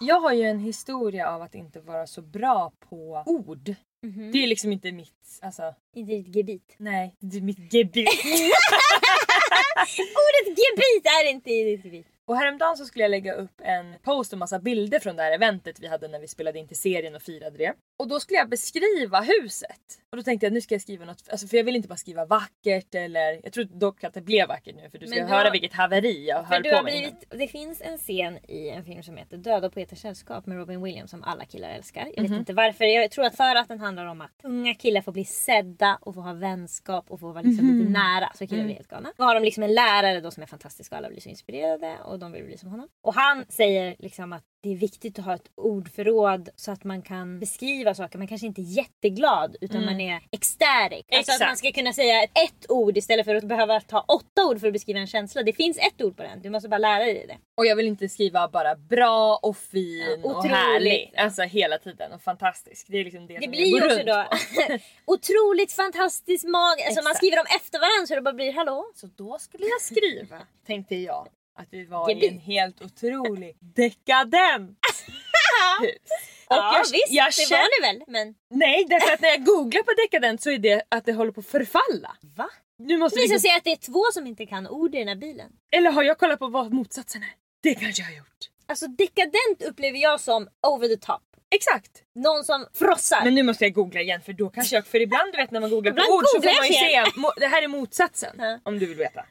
Jag har ju en historia av att inte vara så bra på ord. Det är liksom inte mitt, alltså Inte ditt gebit. nej, det är mitt gebit. Ordet gebit är inte i ditt gebit. Och häromdagen så skulle jag lägga upp en post och massa bilder från det här eventet vi hade när vi spelade in till serien och firade det. Och då skulle jag beskriva huset. Och då tänkte jag nu ska jag skriva något, alltså för jag vill inte bara skriva vackert eller jag tror dock att det blev vackert nu för du ska du höra har- vilket haveri jag höll du på har med blivit, det finns en scen i en film som heter Döda poeters sällskap med Robin Williams som alla killar älskar. Jag vet Mhm. inte varför. Jag tror att för att den handlar om att unga killar får bli sedda och få ha vänskap och få vara liksom Mhm. lite nära. Så killar Mm. blir helt galna. Då har de liksom en lärare då som är fantastisk och alla blir så inspirerade och de vill bli som honom. Och han säger liksom att det är viktigt att ha ett ordförråd så att man kan beskriva saker. Man kanske inte är jätteglad utan Mm. man är ecstatic. Alltså att Exakt. man ska kunna säga ett, ord istället för att behöva ta åtta ord för att beskriva en känsla. Det finns ett ord på den. Du måste bara lära dig det. Och jag vill inte skriva bara bra och fin Ja, och härlig. Alltså hela tiden och fantastisk. Det är liksom det, Det som blir jag går också runt då på. otroligt fantastiskt mag. Alltså man Exakt. skriver dem efter varandra så det bara blir hallå. Så då skulle jag skriva, tänkte jag, att vi var i Gebit. en helt otrolig dekadent hus. Och ja jag, visst, jag det känner- var det väl. Men Nej, därför att när jag googlar på dekadent så är det att det håller på att förfalla. va? Nu måste Det vi visar sig att det är två som inte kan ord i den här bilen. Eller har jag kollat på vad motsatsen är? Det kanske jag har gjort. Alltså dekadent upplever jag som over the top. Exakt. Någon som frossar. Men nu måste jag googla igen för då kanske jag, för ibland du vet när man googlar på ord så får man ju se, mo- det här är motsatsen. Om du vill veta.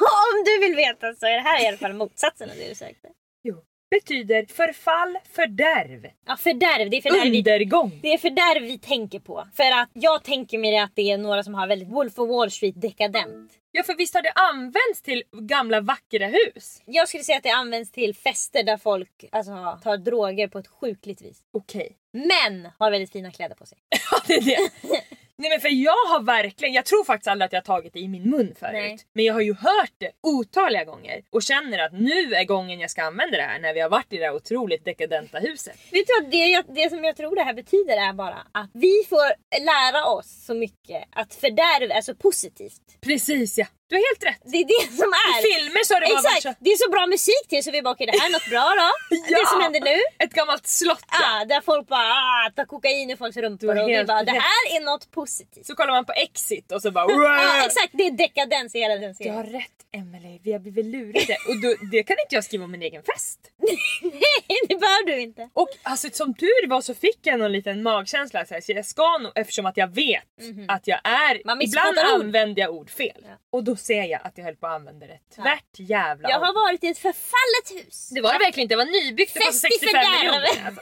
Om du vill veta så är det här i alla fall motsatsen av det du sökte. Jo. Betyder förfall, fördärv, Ja fördärv, det är fördärv vi, undergång. det är fördärv vi tänker på. För att jag tänker mig att det är några som har väldigt Wolf of Wall Street dekadent. Ja för visst har det använts till gamla vackra hus? Jag skulle säga att det används till fester där folk alltså, tar droger på ett sjukligt vis. Okej. Men har väldigt fina kläder på sig. Ja det är det. Nej men för jag har verkligen, jag tror faktiskt aldrig att jag har tagit det i min mun förut. Nej. Men jag har ju hört det otaliga gånger och känner att nu är gången jag ska använda det här när vi har varit i det här otroligt dekadenta huset. Vet du vad, det, jag, det som jag tror det här betyder är bara att vi får lära oss så mycket att fördärv är så positivt. Precis ja, du har helt rätt. Det är det som är. I filmer så har det bara varit så, det är så bra musik till så vi bara okej det här är något bra då. Ja! Det som händer nu. ett gammalt slott ja. Där folk bara ah, tar kokain i folks rumpor och vi bara det här är något positivt. Så kollar man på Exit och så bara Ja exakt, det är dekadens i hela den Du har serien. rätt Emelie, vi har blivit lurade. Och då, det kan inte jag skriva om min egen fest. Nej det bör du inte. Och alltså som tur var så fick jag någon liten magkänsla. Så, här, så jag ska nog, eftersom att jag vet att jag är... Man ibland ord. använder jag ord fel. Ja. Och då ser jag att jag höll på att använda det. Tvärt jävla Jag har varit i ett förfallet hus. Det var det verkligen inte, det var nybyggt. Det Fest i 65 miljoner. fördärvet. Alltså.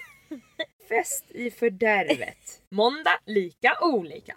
Fest i fördärvet. Måndag, lika olika.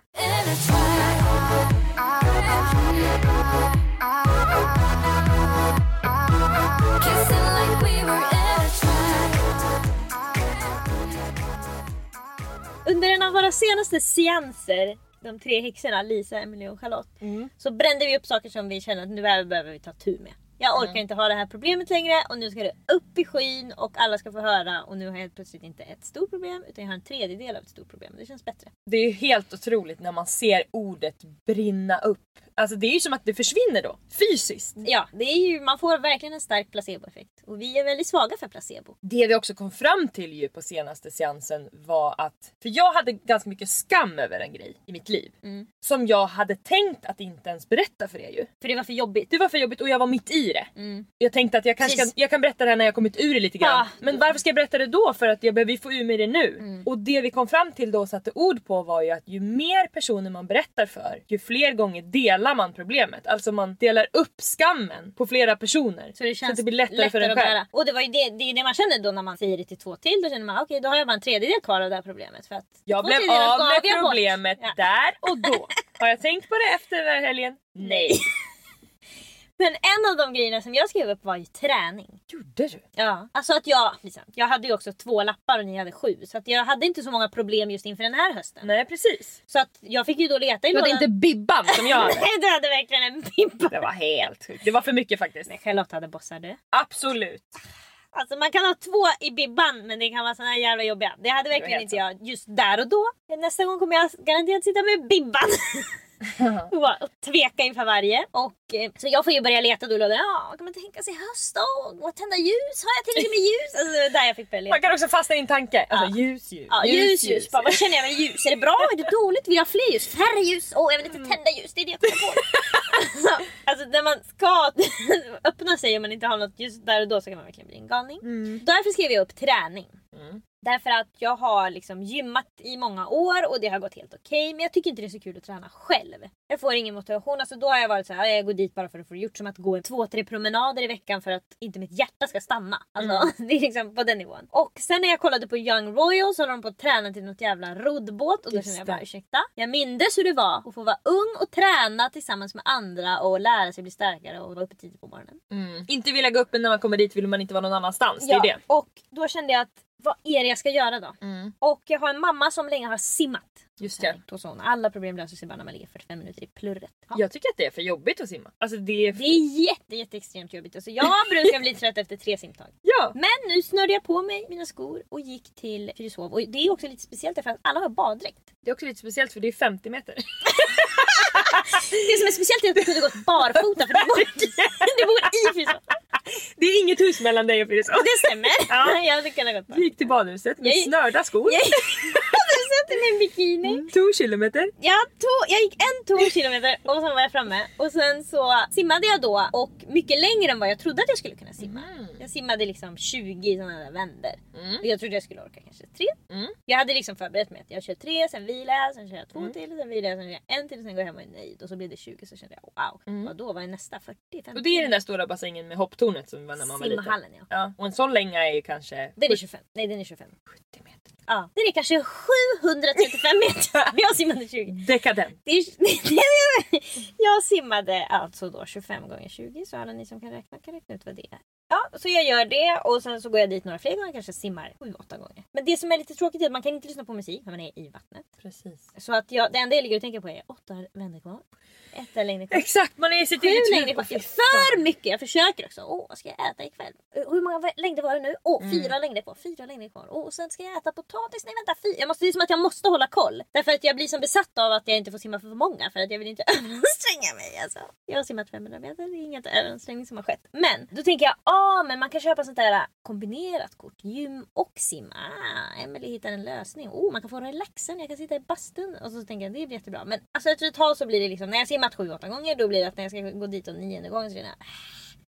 Under en av våra senaste seanser de tre häxorna, Lisa, Emily och Charlotte. Så brände vi upp saker som vi kände att nu behöver behöver vi ta tur med. Jag orkar inte ha det här problemet längre och nu ska det upp i skyn och alla ska få höra och nu har jag helt plötsligt inte ett stort problem utan jag har en tredjedel av ett stort problem. Det känns bättre. Det är ju helt otroligt när man ser ordet brinna upp. Alltså det är ju som att det försvinner då, fysiskt. Ja, det är ju, man får verkligen en stark placeboeffekt. Och vi är väldigt svaga för placebo. Det vi också kom fram till ju på senaste seansen var att, för jag hade ganska mycket skam över en grej i mitt liv. Mm. Som jag hade tänkt att inte ens berätta för er ju. För det var för jobbigt. Det var för jobbigt och jag var mitt i det. Mm. Jag tänkte att jag kanske kan, jag kan berätta det här när jag kommit ur det lite grann. Ja. Men varför ska jag berätta det då? För att jag behöver få ur mig det nu. Mm. Och det vi kom fram till då och satte ord på var ju att ju mer personer man berättar för, ju fler gånger delar man problemet. Alltså man delar upp skammen på flera personer. Så det känns att det blir lättare, för en själv. Och det var ju det, det, är det man känner då när man säger det till två till. Då känner man okej då har jag bara en tredjedel kvar av det här problemet. För att Jag blev av med bort. problemet Ja. där och då. Har jag tänkt på det efter den här helgen? Nej. Men en av de grejerna som jag skrev upp var ju träning. Gjorde du? Ja, alltså att jag, Lisa, jag hade ju också två lappar och ni hade sju. Så att jag hade inte så många problem just inför den här hösten. Nej precis. Så att jag fick ju då leta i Du hade lådan. inte Bibban som jag hade. Nej, du hade verkligen en bibba. Det var helt sjukt. Det var för mycket faktiskt. Nej, Charlotte hade bossar du. Absolut. Alltså man kan ha två i bibban men det kan vara såna här jävla jobbiga. Det hade verkligen inte jag just där och då. Nästa gång kommer jag garanterat sitta med bibban. och tveka inför varje. Och, eh, så jag får ju börja leta då. och. Ja, kan man tänka sig höst då? Och tända ljus? Har jag tillräckligt med ljus? Alltså där jag fick börja leta. Man kan också fastna i en tanke. Alltså ljus, ljus. Ja, ljus, ljus. Bara, vad känner jag med ljus? Är det bra? Är det dåligt? Vill jag ha fler ljus? Färre ljus? Åh, jag vill inte tända ljus. Det är det jag kommer på. alltså, alltså när man ska öppna sig om man inte har något just där och då så kan man verkligen bli en galning. Därför skrev jag upp träning. Därför att jag har liksom gymmat i många år och det har gått helt okej. men jag tycker inte det är så kul att träna själv. Jag får ingen motivation. Alltså då har jag varit så här, jag går dit bara för att få det gjort. Som att gå två, tre promenader i veckan för att inte mitt hjärta ska stanna. Alltså det är liksom på den nivån. Och sen när jag kollade på Young Royals så håller de på att träna till något jävla roddbåt. Och då kände jag bara ursäkta. Jag mindes hur det var att få vara ung och träna tillsammans med andra och lära sig bli starkare och vara uppe tidigt på morgonen. Inte vilja gå upp men när man kommer dit vill man inte vara någon annanstans. Det är det. och då kände jag att vad är det jag ska göra då? Mm. Och jag har en mamma som länge har simmat. Just det. Hon, alla problem löser sig bara när man ligger 45 minuter i plurret. Ja. Jag tycker att det är för jobbigt att simma. Alltså det är... Det är jätte, jätte extremt jobbigt. Alltså jag brukar bli trött efter tre simtag. Ja! Men nu snörde jag på mig mina skor och gick till Fyrishov. Och det är också lite speciellt därför att alla har baddräkt. Det är också lite speciellt för det är 50 meter. Det som är speciellt är att jag kunde gått barfota för det bor, det bor i Fyrishov. Det är inget hus mellan dig och Fyrisås. Det stämmer. Ja. Jag hade kunnat gått Du gick till badhuset med Jag- snörda skor. Jag satte mig i en bikini. Mm. Kilometer. Jag, tog, jag gick en två kilometer och sen var jag framme. Och sen så simmade jag då och mycket längre än vad jag trodde att jag skulle kunna simma. Jag simmade liksom 20 sådana där vändor. Och jag trodde jag skulle orka kanske tre. Mm. Jag hade liksom förberett mig att jag kör tre, sen vilar jag, sen kör jag två till, sen vilar jag, sen kör jag en till, sen går jag hem och är nöjd. Och så blev det 20 så kände jag wow, vadå vad är nästa 40? 50? Och det är den där stora bassängen med hopptornet som var när man var liten. Simhallen ja. Ja, och en sån länga är ju kanske Den är 25. Nej den är 25. 70 meter. Ja. Den är kanske 735 meter. Jag simmade 20. Dekadent. Det är, jag simmade alltså då 25 gånger 20 så alla ni som kan räkna kan räkna ut vad det är. Ja, så jag gör det och sen så går jag dit några fler gånger, kanske simmar 7-8 gånger. Men det som är lite tråkigt är att man kan inte lyssna på musik när man är i vattnet. Precis. Så att jag, det enda jag ligger och tänker på är åtta vändor kvar. Ett längre kvar. Exakt, man är i sitt eget längder kvar. För mycket! Jag försöker också. Åh, vad ska jag äta ikväll? Eh, Hur många längder var det nu? Åh, Mm. fyra längder kvar. Fyra längder kvar. Åh, och sen ska jag äta potatis. Nej vänta, fyra. Jag måste, det är som att jag måste hålla koll. Därför att jag blir som besatt av att jag inte får simma för många. För att jag vill inte överanstränga mig. Alltså. Jag har simmat 500 meter. Det är inget överansträngning som har skett. Men då tänker jag, ah, men man kan köpa sånt där kombinerat kort. Gym och simma. Ah, Emily hittar en lösning. Oh, man kan få relaxen. Jag kan sitta i bastun. Och så tänker jag, det blir jättebra. Men alltså efter ett tag så blir det liksom, när jag simmat 7-8 gånger, då blir det att när jag ska gå dit och nionde gången så känner jag,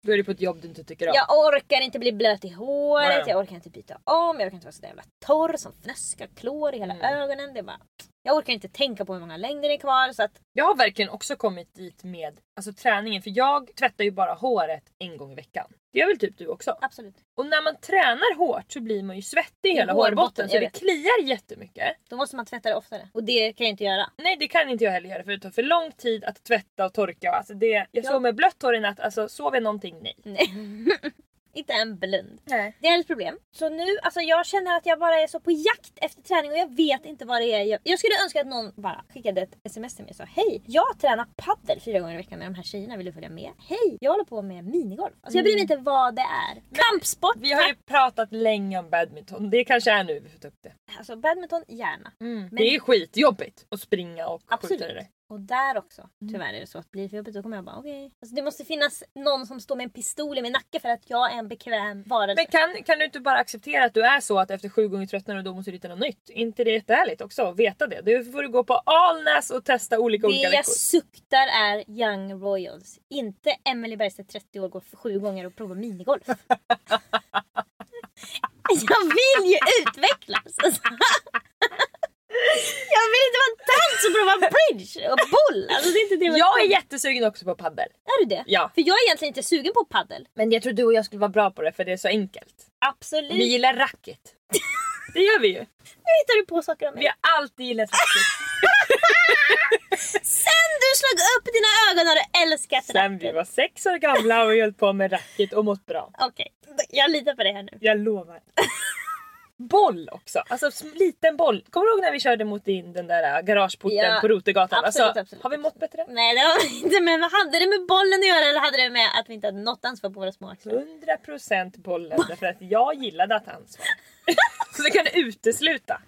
Då är du på ett jobb du inte tycker om. jag orkar inte bli blöt i håret, Nej. jag orkar inte byta om, jag orkar inte vara så jävla torr som fnöskar klor i hela Mm. ögonen. Det bara, jag orkar inte tänka på hur många längder det är kvar. Så att, Jag har verkligen också kommit dit med alltså, träningen för jag tvättar ju bara håret en gång i veckan. Det gör väl typ du också? absolut. Och när man tränar hårt så blir man ju svettig i hela hårbotten, hårbotten så det kliar jättemycket. Då måste man tvätta det oftare. Och det kan jag inte göra. Nej det kan inte jag heller göra för det tar för lång tid att tvätta och torka. Alltså det, jag Ja. sov med blött hår i natt, alltså sov jag någonting? Nej. Nej. inte en blund. Nej. Det är ett problem. Så nu, alltså jag känner att jag bara är så på jakt efter träning och jag vet inte vad det är. Jag, jag skulle önska att någon bara skickade ett sms till mig och sa Hej, jag tränar paddel fyra gånger i veckan med de här tjejerna, vill du följa med? Hej, jag håller på med minigolf. Alltså jag bryr mig inte vad det är. Kampsport, Vi har ju pratat länge om badminton. Det kanske är nu vi får ta upp det. alltså badminton gärna. Men- Det är skitjobbigt att springa och Absolut. skjuta det. Och där också, tyvärr är det så att blir det för jobbigt då kommer jag bara okej. Alltså det måste finnas någon som står med en pistol i min nacke för att jag är en bekväm varelse. Men kan, kan du inte bara acceptera att du är så att efter sju gånger tröttnar och då måste du hitta något nytt? inte det jättehärligt också? Veta det. Du får du gå på Alnäs och testa olika det olika jag veckor. suktar är Young Royals. Inte Emily Bergstedt 30 år går för sju gånger och provar minigolf. jag vill ju utvecklas! Jag vill inte vara dans och prova bridge och boll. Alltså, det är inte det Jag är jättesugen också på paddel. Är du det? Ja. För jag är egentligen inte sugen på paddel. Men jag tror du och jag skulle vara bra på det för det är så enkelt. Absolut. Vi gillar racket. Det gör vi ju. Nu hittar du på saker om mig. Vi har alltid gillat racket. Sen du slog upp dina ögon har du älskat Sen vi racket. var sex år gamla har vi hållit på med racket och mått bra. Okej, jag litar på dig här nu. Jag lovar. Boll också. Alltså liten boll. Kommer du ihåg när vi körde mot din, den där äh, garageporten Ja, på Rotegatan? absolut, alltså, absolut. Har vi mått bättre? Nej det var inte men hade det med bollen att göra eller hade det med att vi inte hade något ansvar på våra små axlar? 100% bollen därför att jag gillade att ta ansvar. Så det kan utesluta.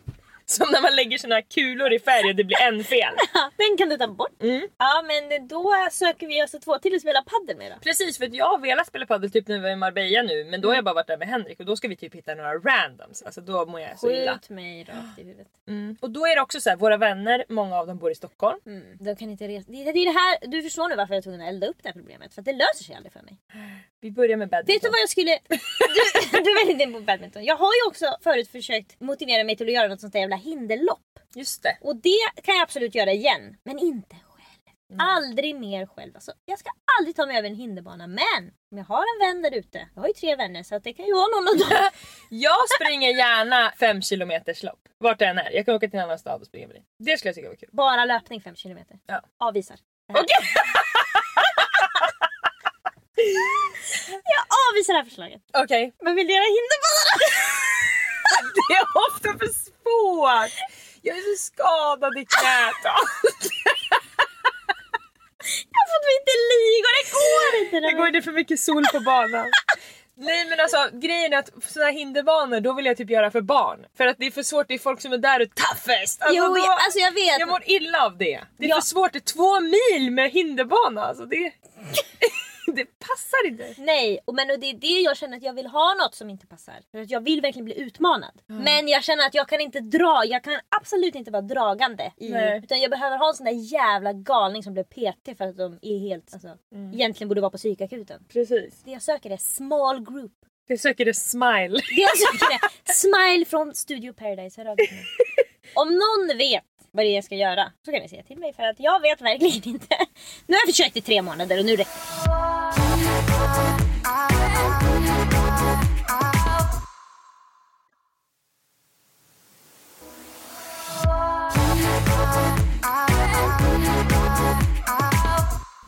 Som när man lägger här kulor i färg och det blir en fel. Den kan du ta bort. Mm. Ja men då söker vi oss två till att spela padel med då. Precis för att jag har velat spela padel typ när vi var i Marbella nu men då har jag bara varit där med Henrik och då ska vi typ hitta några randoms. Alltså då mår jag så illa. Skjut mig rakt i huvudet. Mm. Och då är det också så här, våra vänner, många av dem bor i Stockholm. Mm. De kan inte resa. Det, det är det här, du förstår nu varför jag är tvungen att elda upp det här problemet. För att det löser sig aldrig för mig. Vi börjar med badminton. Vet du vad jag skulle... Du, du är väldigt inne på badminton. Jag har ju också förut försökt motivera mig till att göra något sånt där jävla hinderlopp. Just det. Och det kan jag absolut göra igen. Men inte själv. Aldrig mer själv. Alltså, jag ska aldrig ta mig över en hinderbana. Men om jag har en vän där ute. Jag har ju tre vänner så att det kan ju vara någon av dem. Jag springer gärna 5 km lopp. Vart det än är. Jag kan åka till en annan stad och springa med dig. Det skulle jag tycka var kul. Bara löpning 5 kilometer. Ja. Avvisar. Okej! Jag avvisar det här förslaget. Okej. Men vill du göra hinderbana? Det är ofta för svårt. Jag är så skadad i knät. Jag får inte ligor, det går inte. Det går inte för mycket sol på banan. Nej men alltså grejen är att här hinderbanor då vill jag typ göra för barn. För att det är för svårt, det är folk som är där och toughest. Alltså, Jo, då, jag, alltså jag vet. jag mår illa av det. Det är Ja. för svårt, det är två mil med hinderbana. Alltså det, det passar inte. Nej, och men och det är det jag känner att jag vill ha något som inte passar. För att jag vill verkligen bli utmanad. Men jag känner att jag kan inte dra, jag kan absolut inte vara dragande. I, Nej. utan jag behöver ha en sån där jävla galning som blev PT för att de är helt, alltså, egentligen borde vara på psykakuten. Precis. Det jag söker är small group. Jag söker det smile. Det jag söker är smile från Studio Paradise. Hör av. Om någon vet vad det är jag ska göra så kan ni säga till mig för att jag vet verkligen inte. Nu har jag försökt i tre månader och nu räcker det.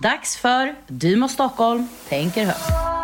Dags för Du må Stockholm tänker högt.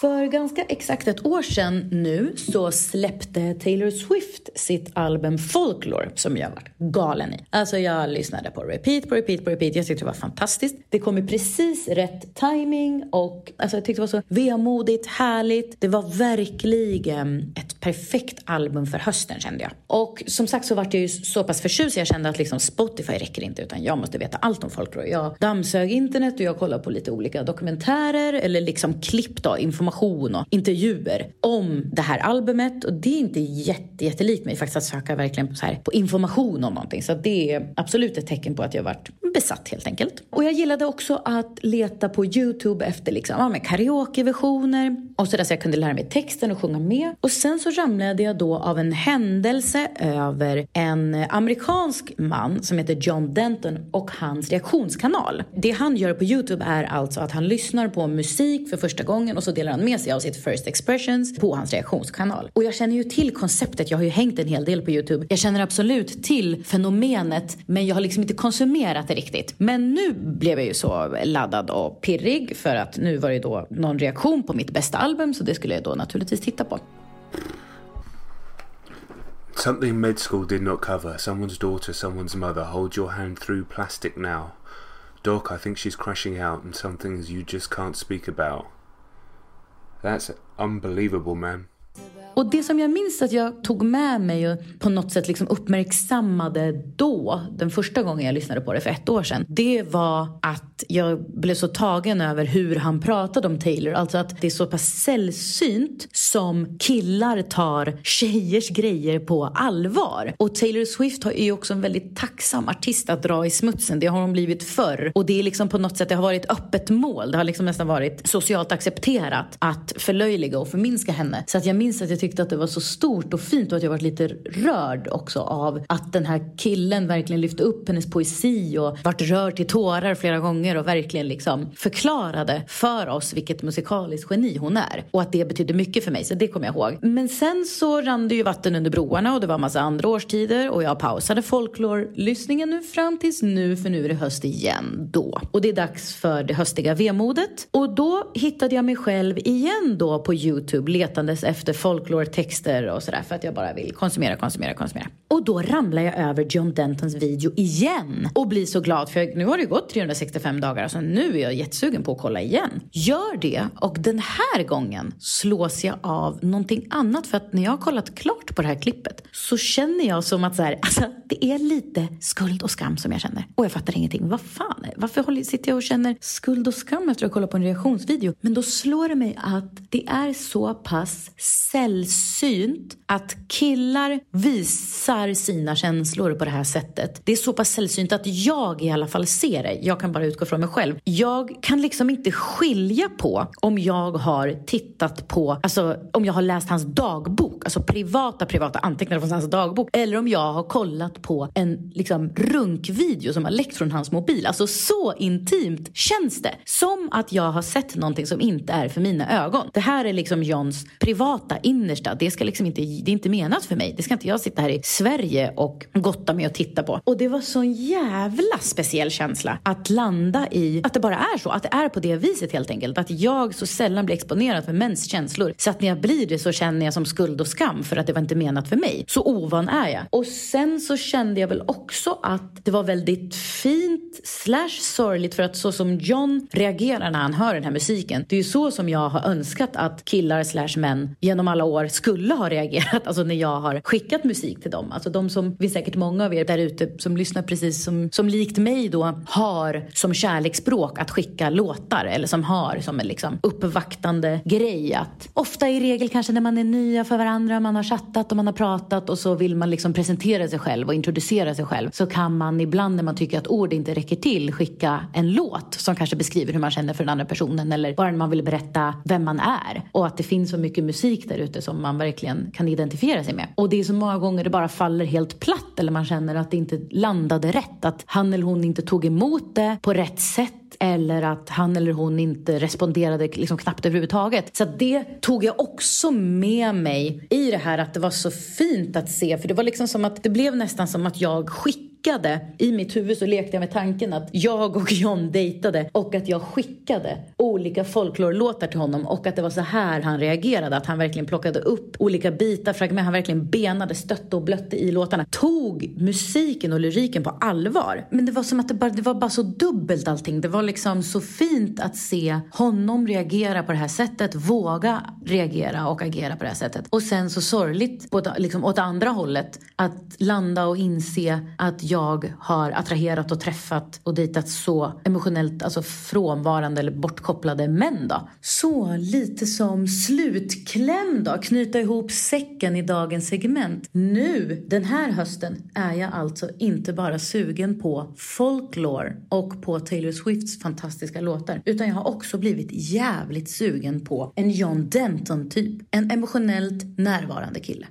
För ganska exakt ett år sedan nu så släppte Taylor Swift sitt album Folklore som jag var galen i. Alltså jag lyssnade på repeat, på repeat, på repeat. Jag tyckte det var fantastiskt. Det kom i precis rätt timing och alltså jag tyckte det var så vemodigt, härligt. Det var verkligen ett perfekt album för hösten kände jag. Och som sagt så vart jag ju så pass förtjust jag kände att liksom Spotify räcker inte utan jag måste veta allt om folklore. Jag dammsög internet och jag kollade på lite olika dokumentärer eller liksom klipp då, information och intervjuer om det här albumet. Och det är inte jätte, jättelikt mig faktiskt att söka verkligen på, så här, på information om någonting. Så det är absolut ett tecken på att jag varit besatt helt enkelt. Och jag gillade också att leta på Youtube efter liksom, ja, men karaokeversioner och sådär så jag kunde lära mig texten och sjunga med. Och sen så ramlade jag då av en händelse över en amerikansk man som heter John Denton och hans reaktionskanal. Det han gör på Youtube är alltså att han lyssnar på musik för första gången och så delar han med sig av sitt first expressions på hans reaktionskanal. Och jag känner ju till konceptet, jag har ju hängt en hel del på Youtube. Jag känner absolut till fenomenet men jag har liksom inte konsumerat det riktigt riktigt. Men nu blev jag ju så laddad och pirrig för att nu var det då någon reaktion på mitt bästa album så det skulle jag då naturligtvis titta på. Something med school did not cover. Someone's daughter, someone's mother. Hold your hand through plastic now. Doc, I think she's crashing out and some things you just can't speak about. That's unbelievable, man. Och det som jag minns att jag tog med mig och på något sätt liksom uppmärksammade då, den första gången jag lyssnade på det för ett år sedan, det var att jag blev så tagen över hur han pratade om Taylor. Alltså att det är så pass sällsynt som killar tar tjejers grejer på allvar. Och Taylor Swift är ju också en väldigt tacksam artist att dra i smutsen. Det har hon blivit förr. Och det är liksom på något sätt, det har varit öppet mål. Det har liksom nästan varit socialt accepterat att förlöjliga och förminska henne. Så att jag minns att jag tyckte tyckte att det var så stort och fint och att jag varit lite rörd också av att den här killen verkligen lyfte upp hennes poesi och vart rörd till tårar flera gånger och verkligen liksom förklarade för oss vilket musikaliskt geni hon är. Och att det betydde mycket för mig, så det kommer jag ihåg. Men sen så rann det ju vatten under broarna och det var massa andra årstider och jag pausade folklorlyssningen nu fram tills nu för nu är det höst igen då. Och det är dags för det höstiga vemodet. Och då hittade jag mig själv igen då på Youtube letandes efter folklore-texter och sådär för att jag bara vill konsumera, konsumera, konsumera. Och då ramlar jag över John Dentons video igen och blir så glad för nu har det gått 365 dagar, alltså nu är jag jättesugen på att kolla igen. Gör det och den här gången slås jag av någonting annat för att när jag har kollat klart på det här klippet så känner jag som att så här, alltså, det är lite skuld och skam som jag känner. Och jag fattar ingenting. Vad fan? Varför sitter jag och känner skuld och skam efter att ha kollat på en reaktionsvideo? Men då slår det mig att det är så pass sällsynt sällsynt att killar visar sina känslor på det här sättet. Det är så pass sällsynt att jag i alla fall ser det. Jag kan bara utgå från mig själv. Jag kan liksom inte skilja på om jag har tittat på, alltså om jag har läst hans dagbok, alltså privata privata anteckningar från hans dagbok, eller om jag har kollat på en liksom runkvideo som har läckt från hans mobil. Alltså så intimt känns det. Som att jag har sett någonting som inte är för mina ögon. Det här är liksom Johns privata innersta. Det, ska liksom inte, det är inte menat för mig. Det ska inte jag sitta här i Sverige och gotta mig och titta på. Och det var så en jävla speciell känsla att landa i att det bara är så. Att det är på det viset helt enkelt. Att jag så sällan blir exponerad för mäns känslor. Så att när jag blir det så känner jag som skuld och skam för att det var inte menat för mig. Så ovan är jag. Och sen så kände jag väl också att det var väldigt fint slash sorgligt för att så som John reagerar när han hör den här musiken. Det är ju så som jag har önskat att killar slash män genom alla år skulle ha reagerat. Alltså när jag har skickat musik till dem. Alltså de som, vi är säkert många av er där ute som lyssnar precis som, som likt mig då har som kärleksspråk att skicka låtar. Eller som har som en liksom uppvaktande grej att ofta i regel kanske när man är nya för varandra, man har chattat och man har pratat och så vill man liksom presentera sig själv och introducera sig själv. Så kan man ibland när man tycker att ord inte räcker till skicka en låt som kanske beskriver hur man känner för den andra personen eller bara när man vill berätta vem man är. Och att det finns så mycket musik där ute som man verkligen kan identifiera sig med. Och det är så många gånger det bara faller helt platt eller man känner att det inte landade rätt. Att han eller hon inte tog emot det på rätt sätt eller att han eller hon inte responderade liksom knappt överhuvudtaget. Så det tog jag också med mig i det här att det var så fint att se. För det var liksom som att det blev nästan som att jag skickade i mitt huvud så lekte jag med tanken att jag och John dejtade och att jag skickade olika folklorlåtar till honom och att det var så här han reagerade. Att han verkligen plockade upp olika bitar, fragment, han verkligen benade, stötte och blötte i låtarna. Tog musiken och lyriken på allvar. Men det var som att det, bara, det var bara så dubbelt allting. Det var liksom så fint att se honom reagera på det här sättet, våga reagera och agera på det här sättet. Och sen så sorgligt på, liksom, åt andra hållet att landa och inse att jag har attraherat och träffat och dejtat så emotionellt alltså frånvarande eller bortkopplade män då. Så lite som slutkläm då, knyta ihop säcken i dagens segment. Nu, den här hösten, är jag alltså inte bara sugen på folklore och på Taylor Swifts fantastiska låtar, utan jag har också blivit jävligt sugen på en John Denton-typ. En emotionellt närvarande kille.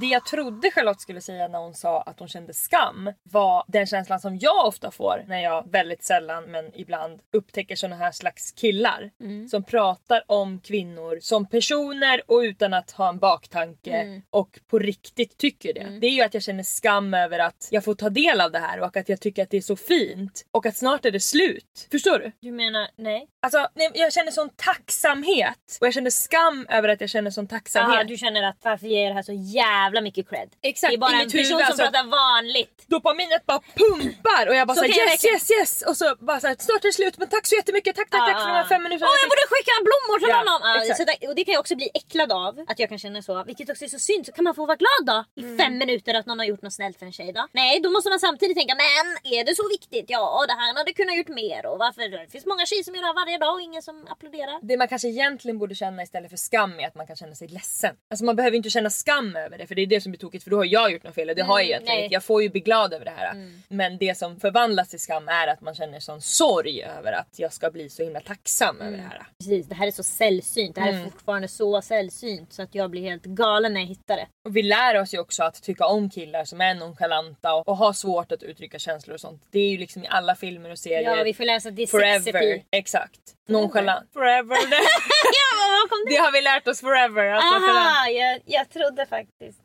Det jag trodde Charlotte skulle säga när hon sa att hon kände skam var den känslan som jag ofta får när jag väldigt sällan men ibland upptäcker såna här slags killar som pratar om kvinnor som personer och utan att ha en baktanke och på riktigt tycker det. Det är ju att jag känner skam över att jag får ta del av det här och att jag tycker att det är så fint och att snart är det slut. Förstår du? Du menar nej? Alltså nej, jag känner sån tacksamhet och jag känner skam över att jag känner sån tacksamhet. Jaha, du känner att varför ger jag det här så jävla mycket cred? Exakt, Det är bara en person huvud, som alltså. pratar vanligt. dopaminet bara pumpar och jag bara Så kan jag yes yes yes och så bara såhär snart är det slut men tack så jättemycket tack tack tack för de här fem minuterna. Åh jag borde skicka en blommor till Ja, honom! Exakt. så där, och det kan jag också bli äcklad av, att jag kan känna så. Vilket också är så synd, så kan man få vara glad då i Mm. fem minuter att någon har gjort något snällt för en tjej då? Nej, då måste man samtidigt tänka men är det så viktigt? Ja, det här hade kunnat gjort mer och varför? Det finns många tjejer som gör det här varje dag och ingen som applåderar. Det man kanske egentligen borde känna istället för skam är att man kan känna sig ledsen. Alltså man behöver inte känna skam över det för det är det som blir tokigt för då har jag gjort något fel och det har jag egentligen nej. inte. Jag får ju bli glad över det här. Men det som förvandlas till skam är att man känner sån sorg över att jag ska bli så himla tacksam över det här. Precis, det här är så sällsynt. Det här är fortfarande så sällsynt så att jag blir helt galen när jag hittar det. Och vi lär oss ju också att tycka om killar som är nonchalanta och, och har svårt att uttrycka känslor och sånt. Det är ju liksom i alla filmer och serier. Ja, vi får läsa det Forever. Exakt. Nonchalant. Forever. Det, ja, vad kom det? det har vi lärt oss forever. För den- Aha, jag, jag trodde faktiskt.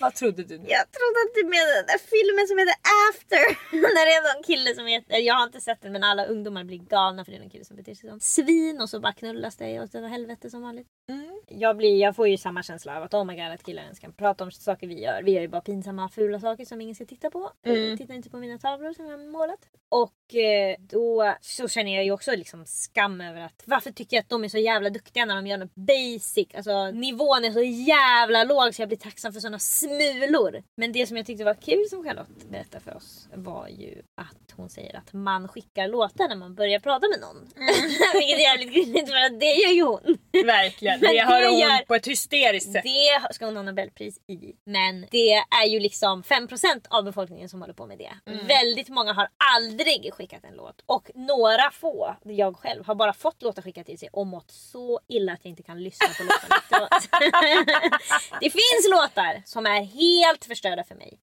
Vad trodde du nu? Jag trodde att du menade den där filmen som heter After. När det är någon kille som heter, jag har inte sett den men alla ungdomar blir galna för det är någon kille som beter sig som svin och så bara knullas det åt helvete som vanligt. Jag, blir, jag får ju samma känsla av att oh my god att killar ens kan prata om saker vi gör. Vi gör ju bara pinsamma fula saker som ingen ska titta på. Mm. Titta inte på mina tavlor som jag har målat. Och eh, då så känner jag ju också liksom skam över att varför tycker jag att de är så jävla duktiga när de gör något basic. Alltså nivån är så jävla låg så jag blir tacksam för sådana smulor. Men det som jag tyckte var kul som Charlotte berättade för oss var ju att hon säger att man skickar låtar när man börjar prata med någon. Vilket är jävligt gulligt för att det gör ju hon. Verkligen. Men Det det hon gör- på ett hysteriskt sätt. Det ska hon ha Nobelpris i. Men det är ju liksom 5% av befolkningen som håller på med det. Väldigt många har aldrig skickat en låt. Och några få, jag själv, har bara fått låtar skickat till sig och mått så illa att jag inte kan lyssna på låtarna. Det finns låtar som är helt förstörda för mig.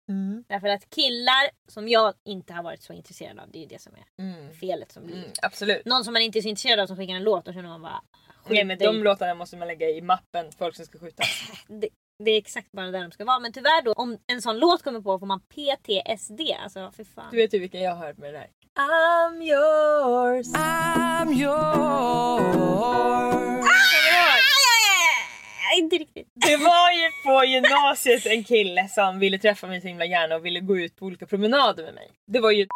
Därför att killar som jag inte har varit så intresserad av, det är ju det som är felet som blir. Mm, absolut. Någon som man inte är så intresserad av som skickar en låt, då känner man bara Nej men de låtarna måste man lägga i mappen folk som ska skjuta. det, det är exakt bara där de ska vara. Men tyvärr då, om en sån låt kommer på får man PTSD. Alltså för fan. Du vet ju vilka jag har hört med det där. I'm yours. I'm yours. Ah, inte riktigt. Det var ju på gymnasiet en kille som ville träffa mig så himla gärna och ville gå ut på olika promenader med mig. Det var ju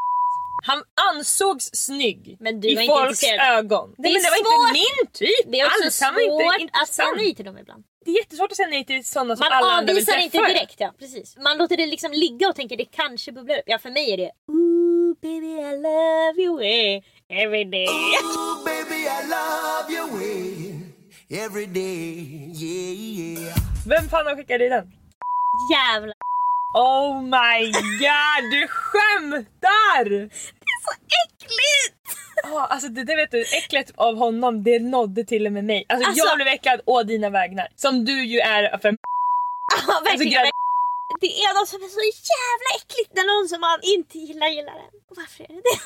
han ansågs snygg Men du i var inte folks intresserad. ögon. Det är men det var svårt. inte min typ Det är också alls. Han var svårt inte att säga intressant. nej till dem ibland. Det är jättesvårt att säga nej till sådana som Man alla andra vill avvisar träffa. inte direkt. Ja, precis. Man låter det liksom ligga och tänker det kanske bubblar upp. Ja för mig är det Ooh baby I love you eh, every day. Ooh, baby, I love your way every day. Yeah, yeah. Vem fan har skickat dig den? Jävlar. Oh my god, du skämtar! Så äckligt! Ja, alltså det, det vet du, äcklet av honom det nådde till och med mig. Alltså, Alltså- jag blev äcklad å dina vägnar. Som du ju är för Ja verkligen. grabb- det är något som är så jävla äckligt när någon som man inte gillar gillar en. Varför är det det?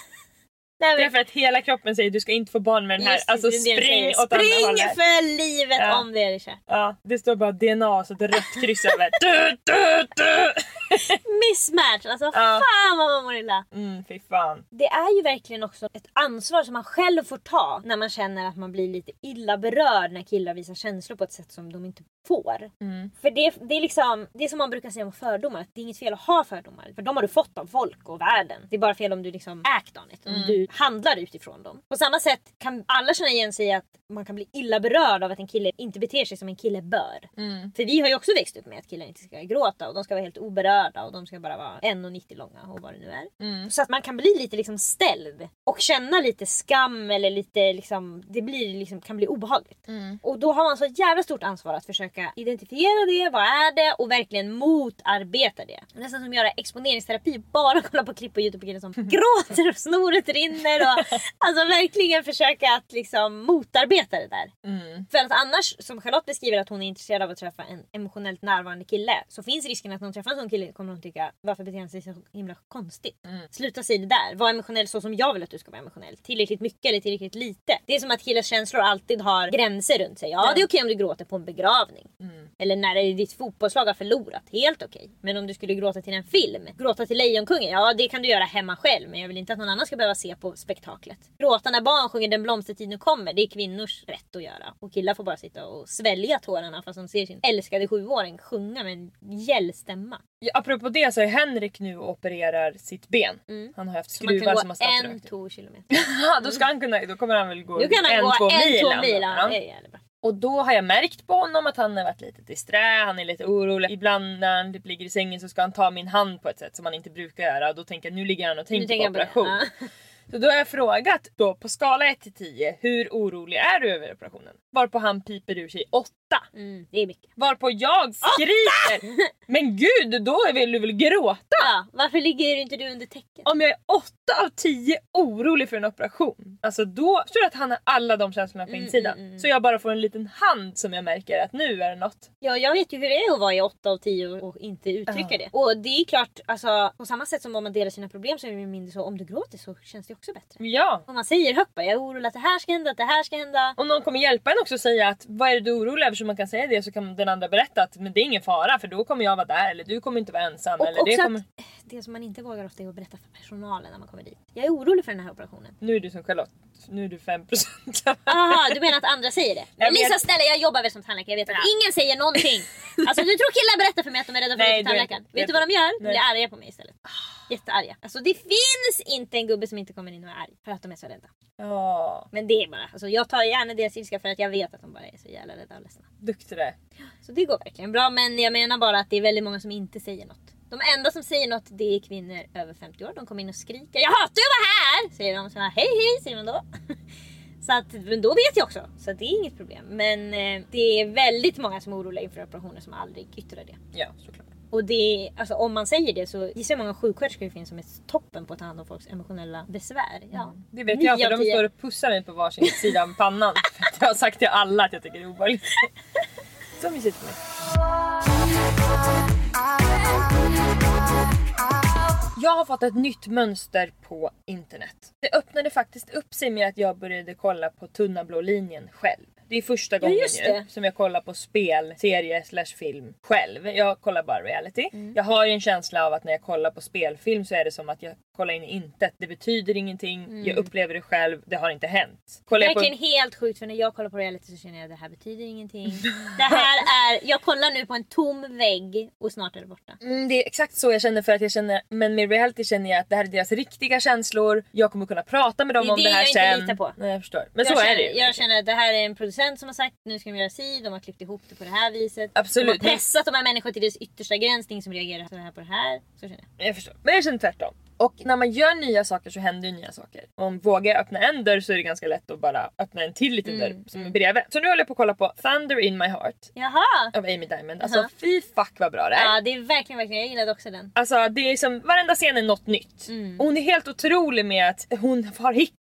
Nej, men- Därför att hela kroppen säger du ska inte få barn med den här. Just det, Alltså det är det spring säger. åt andra Spring hållet. för livet Ja. om det är kärt. Ja, det står bara DNA så ett rött kryss över. Du, du, du. Mismatch! Alltså Ja. fan vad man mår illa. Mm, fy fan. Det är ju verkligen också ett ansvar som man själv får ta när man känner att man blir lite illa berörd när killar visar känslor på ett sätt som de inte får. Mm. För det, det är liksom, det är som man brukar säga om fördomar, det är inget fel att ha fördomar. För de har du fått av folk och världen. Det är bara fel om du liksom act on it, om Mm. du handlar utifrån dem. På samma sätt kan alla känna igen sig i att man kan bli illa berörd av att en kille inte beter sig som en kille bör. Mm. För vi har ju också växt upp med att killar inte ska gråta och de ska vara helt oberörda och de ska bara vara 1,90 långa och vad det nu är. Mm. Så att man kan bli lite liksom ställd och känna lite skam eller lite liksom, det blir liksom, kan bli obehagligt. Mm. Och då har man så jävla stort ansvar att försöka identifiera det, vad är det och verkligen motarbeta det. Nästan som göra exponeringsterapi, bara kolla på klipp på youtube på killar som gråter och snoret rinner och alltså verkligen försöka att liksom motarbeta det där. Mm. För att annars, som Charlotte beskriver att hon är intresserad av att träffa en emotionellt närvarande kille. Så finns risken att när hon träffar en sån kille kommer hon tycka varför beter han sig så himla konstigt? Mm. Sluta säga det där. Var emotionell så som jag vill att du ska vara emotionell. Tillräckligt mycket eller tillräckligt lite. Det är som att killars känslor alltid har gränser runt sig. Ja, det är okej om du gråter på en begravning. Mm. Eller när ditt fotbollslag har förlorat. Helt okej. Men om du skulle gråta till en film. Gråta till Lejonkungen. Ja, det kan du göra hemma själv. Men jag vill inte att någon annan ska behöva se på spektaklet. Gråta när barn sjunger Den blomstertid nu kommer. Det är kvinnors rätt att göra. Och killar får bara sitta och svälja tårarna fast de ser sin älskade sjuåring sjunga med en gäll stämma. Ja, apropå det så är Henrik nu och opererar sitt ben. Mm. Han har haft skruvar som har stått en, rökt. två kilometer. Ja, då, ska han kunna, då kommer han väl gå en, gå två en, mil. två mil. Ja, jävligt bra. Och då har jag märkt på honom att han har varit lite disträ, han är lite orolig. Ibland när han typ ligger i sängen så ska han ta min hand på ett sätt som han inte brukar göra. Och då tänker jag nu ligger han och tänker tänker på på operation. Så då har jag frågat då på skala 1 till 10 hur orolig är du över operationen? Varpå han piper ur sig 8. Mm, det är mycket. Varpå jag skriker Men gud då vill du väl gråta? Ja, varför ligger inte du under täcket? Om jag är 8 av 10 orolig för en operation, alltså då tror jag att han har alla de känslorna på Mm, insidan. mm, mm. Så jag bara får en liten hand som jag märker att nu är det något. Ja, jag vet ju hur det är att vara i 8 av 10 och inte uttrycka Ja. det. Och det är klart, alltså, på samma sätt som om man delar sina problem så är det ju mindre så om du gråter så känns det också bättre. Ja. Om man säger högt jag är orolig att det här ska hända, att det här ska hända. Om någon kommer hjälpa en också och säga att vad är det du är orolig över så man kan säga det så kan den andra berätta att men det är ingen fara för då kommer jag vara där eller du kommer inte vara ensam. Och eller det också kommer... att det som man inte vågar ofta är att berätta för personalen när man kommer dit. Jag är orolig för den här operationen. Nu är du som Charlotte, nu är du 5%. Aha, du menar att andra säger det? Men Lisa snälla jag jobbar väl som tandläkare, jag vet att ingen säger någonting. Alltså du tror killar berättar för mig att de är rädda för att gå till tandläkaren. vet du vad de gör? De blir arga på mig istället. Jättearga. Alltså det finns inte en gubbe som inte kommer in och är arg för att de är så rädda. Ja, Men det är bara, alltså jag tar gärna deras ilska för att jag vet att de bara är så jävla rädda och ledsna. duktig du är. Så det går verkligen bra men jag menar bara att det är väldigt många som inte säger något. De enda som säger något det är kvinnor över 50 år. De kommer in och skriker Jag hatar att vara här! Säger de så här, hej hej säger man då. Så att, men då vet jag också. Så det är inget problem. Men eh, det är väldigt många som är oroliga inför operationer som aldrig yttrar det. Ja, såklart. Och det, alltså, om man säger det så gissar jag hur många sjuksköterskor det finns som är toppen på att ta hand om folks emotionella besvär. Ja. Det vet jag för de står och pussar mig på varsin sida av pannan. För jag har sagt till alla att jag tycker det är obehagligt. Så mysigt för mig. Jag har fått ett nytt mönster på internet. Det öppnade faktiskt upp sig med att jag började kolla på Tunna blå linjen själv. Det är första gången det. som jag kollar på spel, serie slash film själv. Jag kollar bara reality. Mm. Jag har ju en känsla av att när jag kollar på spelfilm så är det som att jag kollar in i intet. Det betyder ingenting, jag upplever det själv, det har inte hänt. Kollar på... Mm. Verkligen helt sjukt för när jag kollar på reality så känner jag att det här betyder ingenting. Det här är, jag kollar nu på en tom vägg och snart är det borta. Mm, det är exakt så jag känner för att jag känner, men med reality känner jag att det här är deras riktiga känslor. Jag kommer kunna prata med dem Det är om det det här jag inte sen. litar på. Nej, jag förstår. Men jag så känner, är det ju. Jag känner att det här är en producent som har sagt nu ska de göra si, de har klippt ihop det på det här viset. Absolut. De har pressat de här människorna till deras yttersta gräns, det är som reagerar så här på det här. Så känner jag. Jag förstår. Men jag känner tvärtom. Och när man gör nya saker så händer ju nya saker. Om vågar jag öppna en dörr så är det ganska lätt att bara öppna en till liten Mm, dörr som är bredvid. Så nu håller jag på att kolla på Thunder in my heart Jaha! av Amy Diamond. Alltså Aha. fy fuck vad bra det är. Ja det är verkligen, verkligen, jag gillade också den. Alltså det är som, varenda scen är något nytt. Mm. Och hon är helt otrolig med att hon har hicka.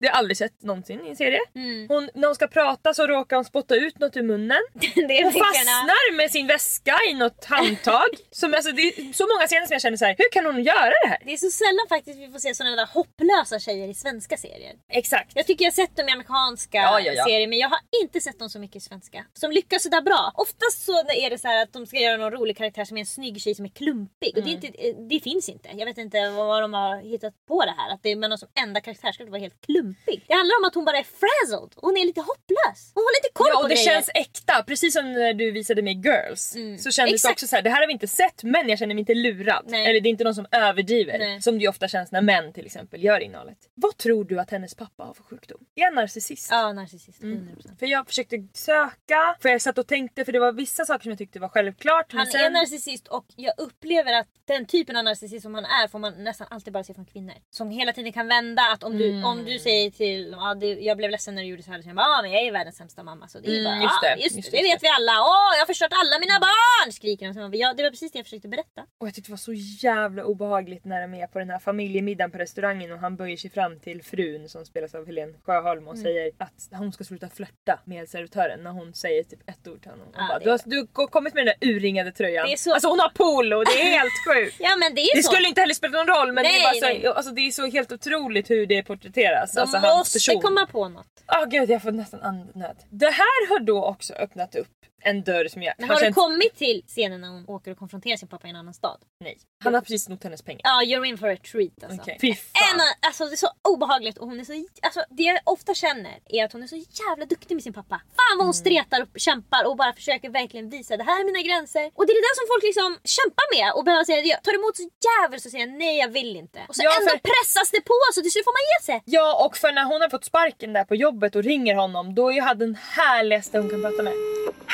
Det har jag aldrig sett någonsin i en serie. Mm. Hon, när hon ska prata så råkar hon spotta ut något ur munnen. det är Hon fastnar med sin väska i något handtag. Som, alltså, det är så många scener som jag känner så här: hur kan hon göra det här? Det sällan faktiskt vi får se sådana där hopplösa tjejer i svenska serier. Exakt. Jag tycker jag har sett dem i amerikanska Ja, ja, ja. serier men jag har inte sett dem så mycket i svenska. Som lyckas sådär bra. Oftast så är det så här att de ska göra någon rolig karaktär som är en snygg tjej som är klumpig. Och det, Mm. inte, det finns inte. Jag vet inte vad de har hittat på det här. Att det är någon som enda karaktär ska vara helt klumpig. Det handlar om att hon bara är frazzled. Hon är lite hopplös. Hon har lite koll Ja på och det grejer. känns äkta, precis som när du visade mig Girls. Mm, Så kändes det exakt. också så här, det här har vi inte sett men jag känner mig inte lurad. Nej. Eller det är inte någon som överdriver. Nej. Som det ju ofta känns när män till exempel gör innehållet. Vad tror du att hennes pappa har för sjukdom? Är han narcissist? Ja, narcissist. Mm. 100%. För jag försökte söka, för jag satt och tänkte för det var vissa saker som jag tyckte var självklart. Han sen... är narcissist och jag upplever att den typen av narcissist som han är får man nästan alltid bara se från kvinnor. Som hela tiden kan vända att om, du, Mm. om du säger till, ja, det, jag blev ledsen när du gjorde så här. Så jag bara, ah, men jag är världens sämsta mamma. Så det är Mm, bara, just det, just, just det, det, vet vi alla. Åh, jag har förstört alla mina barn! Skriker ja, det var precis det jag försökte berätta. Och jag tyckte det var så jävla obehagligt när de är på den här familjemiddagen på restaurangen och han böjer sig fram till frun som spelas av Helene Sjöholm Mm. och säger att hon ska sluta flörta med servitören när hon säger typ ett ord till honom. Hon Ja, bara, du, har, du kommit med den där urringade tröjan. Det är så- Alltså hon har polo, det är helt sjukt. Ja men det är Det så. skulle inte heller spela någon roll men det, är Nej, bara nej. så, alltså, det är så helt otroligt hur det porträtteras. De alltså, måste komma på något. Åh gud jag får nästan andnöd. Det här har då också öppnat upp en dörr som jag Men har har du känt... kommit till scenen när hon åker och konfronterar sin pappa i en annan stad? Nej. Han har precis snott hennes pengar. Ja, you're in for a treat alltså. Okej. Fy fan. En, alltså det är så obehagligt och hon är så... Alltså det jag ofta känner är att hon är så jävla duktig med sin pappa. Fan vad hon Mm. stretar och kämpar och bara försöker verkligen visa det här är mina gränser. Och det är det där som folk liksom kämpar med och behöver säga jag tar emot så jävligt och säger nej jag vill inte. Och så Ja, ändå för- pressas det på så till slut får man ge sig. Ja och för när hon har fått sparken där på jobbet och ringer honom då är han den härligaste hon kan prata med.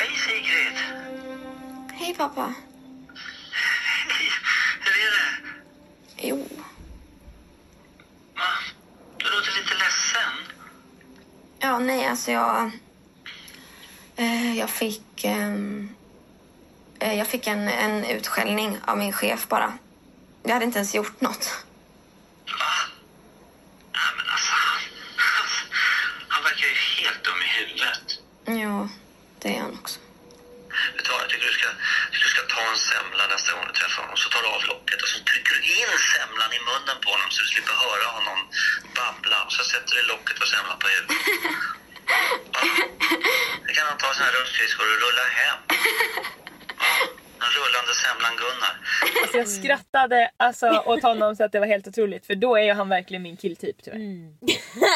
Hej Sigrid! Hej pappa. Jo. Va? Du låter lite ledsen. Ja, nej alltså jag... Eh, jag fick... ehm, eh, jag fick en, en utskällning av min chef bara. Jag hade inte ens gjort något. Va? Nej men alltså, han, han verkar ju helt dum i huvudet. Ja, det är han också. Vet du vad, jag tycker du ska, ta en semla nästa gång du träffar honom. Så tar du av locket och så trycker du in semlan i munnen på honom så du slipper höra honom babbla. Så sätter du locket på semlan på huvudet. Va? Det kan han ta sina rutschskridskor och rulla hem. Den rullande semlan-Gunnar. Alltså jag skrattade alltså, åt honom så att det var helt otroligt för då är ju han verkligen min killtyp tyvärr.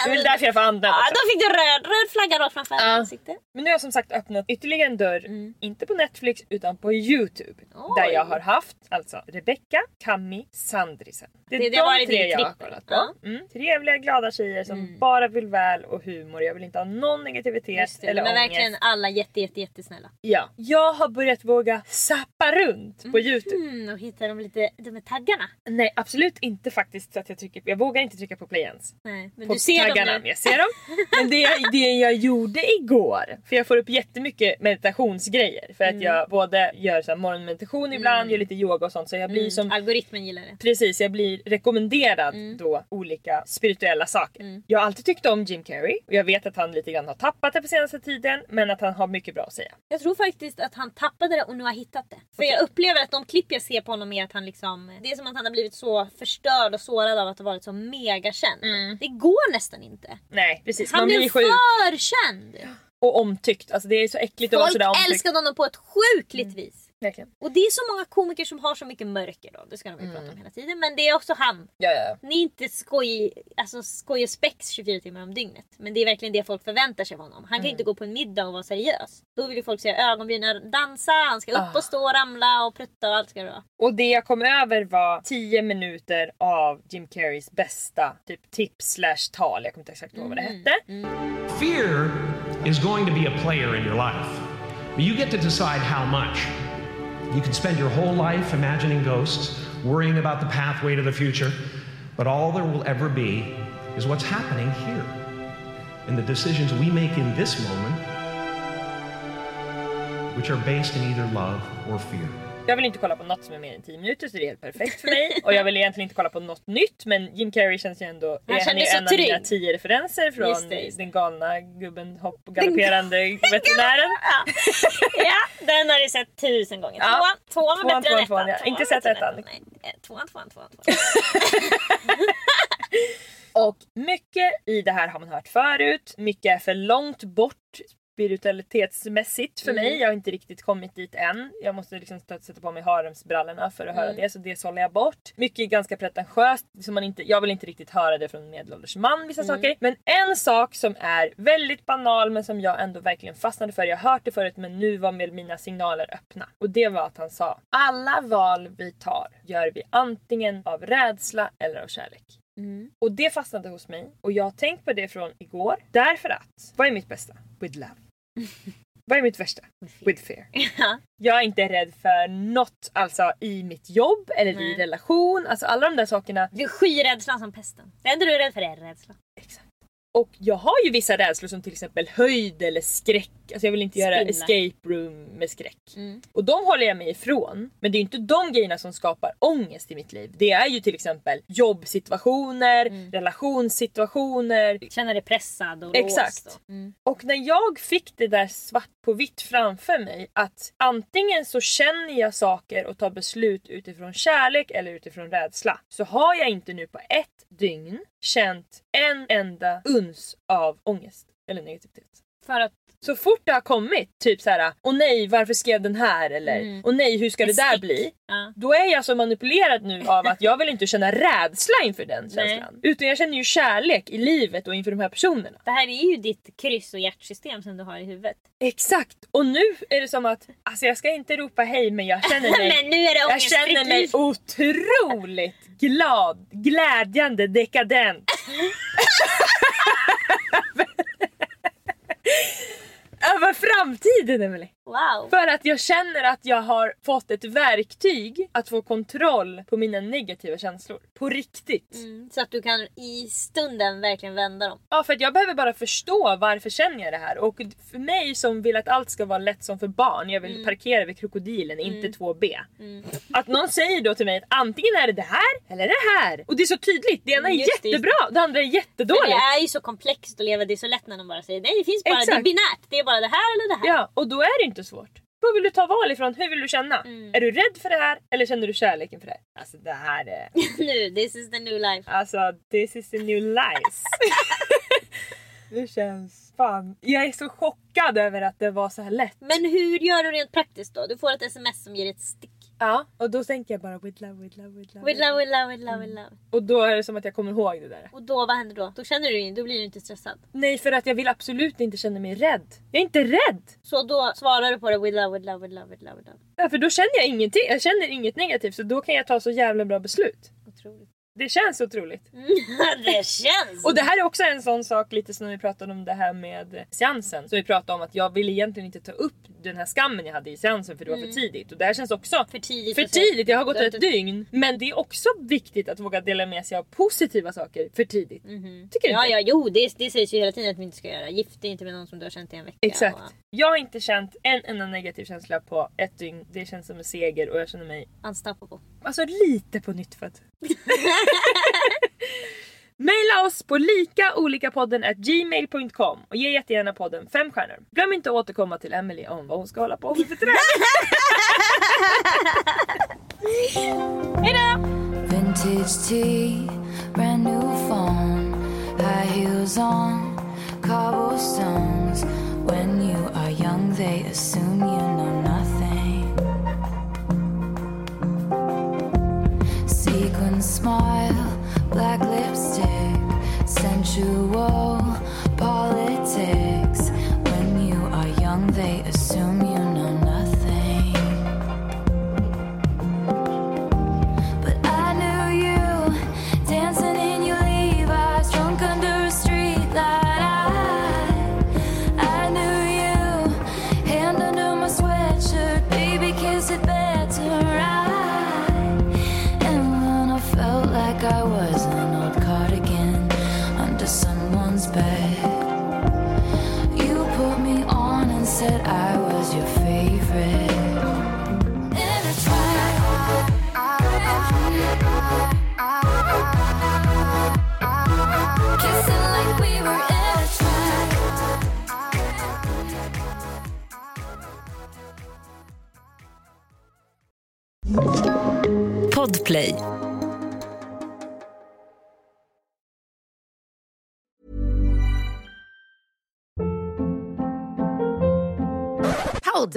Det är väl därför jag får andnöd Ja, då fick du röd, röd flagga rakt framför Ja. ansiktet. Men nu har jag som sagt öppnat ytterligare en dörr, inte på Netflix utan på Youtube. Oj. Där jag har haft alltså Rebecca, Cammi, Sandrisen. Det är Det- det de tre jag har kollat på. Ja. Mm. Trevliga, glada tjejer som bara vill väl och humor. Jag vill inte ha någon negativitet det, eller men ångest. verkligen alla jätte, jätte, jättesnälla. Ja. Jag har börjat våga sappa runt på Youtube. Mm, och hittar de lite, de här taggarna. Nej absolut inte faktiskt så att jag trycker Jag vågar inte trycka på play ens. Nej, men på du ser taggarna. dem nu. Jag ser dem. Men det, jag- det jag gjorde igår, för jag får upp jättemycket meditationsgrejer. För att Mm. jag både gör så morgonmeditation ibland, gör lite yoga och sånt. Så jag blir Mm, som Algoritmen gillar det. Precis, jag blir rekommenderad Mm. då olika spirituella saker. Jag har alltid tyckt om Jim Carrey och jag vet att han lite grann har tappat det på senaste tiden men att han har mycket bra att säga. Jag tror faktiskt att han tappade det och nu har hittat det. För jag upplever att de klipp jag ser på honom är att han liksom... Det är som att han har blivit så förstörd och sårad av att ha varit så megakänd. Det går nästan inte. Nej precis, Han man blir sjuk för känd! och omtyckt. Alltså det är så äckligt att vara Folk sådär omtyckt. älskade honom på ett sjukligt vis. Verkligen. Och det är så många komiker som har så mycket mörker då. Det ska de ju prata om hela tiden. Men det är också han. Ja, ja, ja. Ni är inte skoj, alltså skoj och spex 24 timmar om dygnet. Men det är verkligen det folk förväntar sig av honom. Han kan ju inte gå på en middag och vara seriös. Då vill ju folk se ögonbrynen dansa, han ska upp Ah. och stå och ramla och prutta och allt ska det vara. Och det jag kom över var 10 minuter av Jim Carreys bästa typ tips slash tal. Jag kommer inte exakt ihåg vad det Mm. hette. Fear is going to be a player in your life, but you get to decide how much. You can spend your whole life imagining ghosts, worrying about the pathway to the future, but all there will ever be is what's happening here. And the decisions we make in this moment, which are based in either love or fear. Jag vill inte kolla på något som är mer än 10 minuter så det är helt perfekt för mig. Och jag vill egentligen inte kolla på något nytt men Jim Carrey känns ju ändå... Han kändes är en av mina trygg. 10 referenser Just från det, just det. den galna gubben hopp galopperande veterinären. ja, den har du sett tusen gånger. Ja. Tvåan, tvåan var Tvåan, bättre än tvåan, ettan. ja. Tvåan Inte sett än ettan. Eh, tvåan, tvåan, tvåan. tvåan. Och mycket i det här har man hört förut. Mycket är för långt bort spiritualitetsmässigt för Mm. mig. Jag har inte riktigt kommit dit än. Jag måste liksom ta- sätta på mig haremsbrallorna för att höra Mm. det så det sållar jag bort. Mycket är ganska pretentiöst. Så man inte, jag vill inte riktigt höra det från en medelålders man vissa Mm. saker. Men en sak som är väldigt banal men som jag ändå verkligen fastnade för. Jag har hört det förut men nu var med mina signaler öppna. Och det var att han sa alla val vi tar gör vi antingen av rädsla eller av kärlek. Mm. Och det fastnade hos mig och jag har tänkt på det från igår. Därför att, vad är mitt bästa? With love. Vad är mitt värsta? With fear. Ja. Jag är inte rädd för något alltså i mitt jobb eller i Nej. relation. Alltså alla de där sakerna. Du skyr rädslan som pesten. Det enda du är rädd för är rädsla. Exakt. Och jag har ju vissa rädslor som till exempel höjd eller skräck. Alltså jag vill inte göra Spindlar. escape room med skräck. Mm. Och de håller jag mig ifrån. Men det är ju inte de grejerna som skapar ångest i mitt liv. Det är ju till exempel jobbsituationer, Mm. relationssituationer. Känna dig pressad och Exakt. låst. Och, mm. Och när jag fick det där svart på vitt framför mig att antingen så känner jag saker och tar beslut utifrån kärlek eller utifrån rädsla. Så har jag inte nu på ett dygn känt en enda uns av ångest eller negativitet. För att så fort det har kommit typ så här: åh nej varför skrev den här eller Mm. åh nej hur ska det där bli? Ja. Då är jag så manipulerad nu av att jag vill inte känna rädsla inför den Nej. känslan. Utan jag känner ju kärlek i livet och inför de här personerna. Det här är ju ditt kryss och hjärtsystem som du har i huvudet. Exakt! Och nu är det som att, alltså jag ska inte ropa hej men jag känner mig, Men nu är det jag känner mig otroligt glad, glädjande, dekadent. Över framtiden Emelie. Wow! För att jag känner att jag har fått ett verktyg att få kontroll på mina negativa känslor. På riktigt. Mm, så att du kan i stunden verkligen vända dem. Ja för att jag behöver bara förstå varför känner jag det här och för mig som vill att allt ska vara lätt som för barn, jag vill parkera vid krokodilen, inte 2B. Att någon säger då till mig att antingen är det det här eller det här. Och det är så tydligt, det ena är Mm, Just det, jättebra, det andra är jättedåligt. det är ju så komplext att leva, det är så lätt när de bara säger nej det finns bara, det är Exakt. binärt. Det är bara det här eller det här. Ja och då är det inte svårt. Då vill du ta val ifrån, hur vill du känna? Mm. Är du rädd för det här eller känner du kärlek inför det här? Alltså det här är... nu, this is the new life. Alltså this is the new lies. det känns fan... Jag är så chockad över att det var så här lätt. Men hur gör du rent praktiskt då? Du får ett sms som ger ett stick. Ja, och då tänker jag bara with love, with love, with love. With love, with love, with love, with love. Och då är det som att jag kommer ihåg det där. Och då, vad händer då? Då känner du då blir du inte stressad. Nej för att jag vill absolut inte känna mig rädd. Jag är inte rädd! Så då svarar du på det with love, with love, with love, with love, with love. Ja, för då känner jag ingenting. Jag känner inget negativt så då kan jag ta så jävla bra beslut. Otroligt. Det känns otroligt. det känns! Och det här är också en sån sak lite som när vi pratade om det här med seansen. Så vi pratade om att jag ville egentligen inte ta upp den här skammen jag hade i seansen för det var för tidigt. Och det här känns också För tidigt. för tidigt. Jag har gått ett dygn. Men det är också viktigt att våga dela med sig av positiva saker för tidigt. Tycker du Ja, inte? ja, jo det, det sägs ju hela tiden att vi inte ska göra. Gift dig inte med någon som du har känt i en vecka. Exakt. Och Jag har inte känt en enda negativ känsla på ett dygn. Det känns som en seger och jag känner mig unstoppable. Alltså lite på nytt född. Maila oss på likaolikapodden at gmail.com och ge jättegärna podden fem stjärnor. Glöm inte att återkomma till Emily om vad hon ska hålla på med för träning. Vintage tea, brand new phone, high heels on, cobblestones. When you are young, they assume you know Sequin smile, black lipstick, sensual politics. When you are young, they assume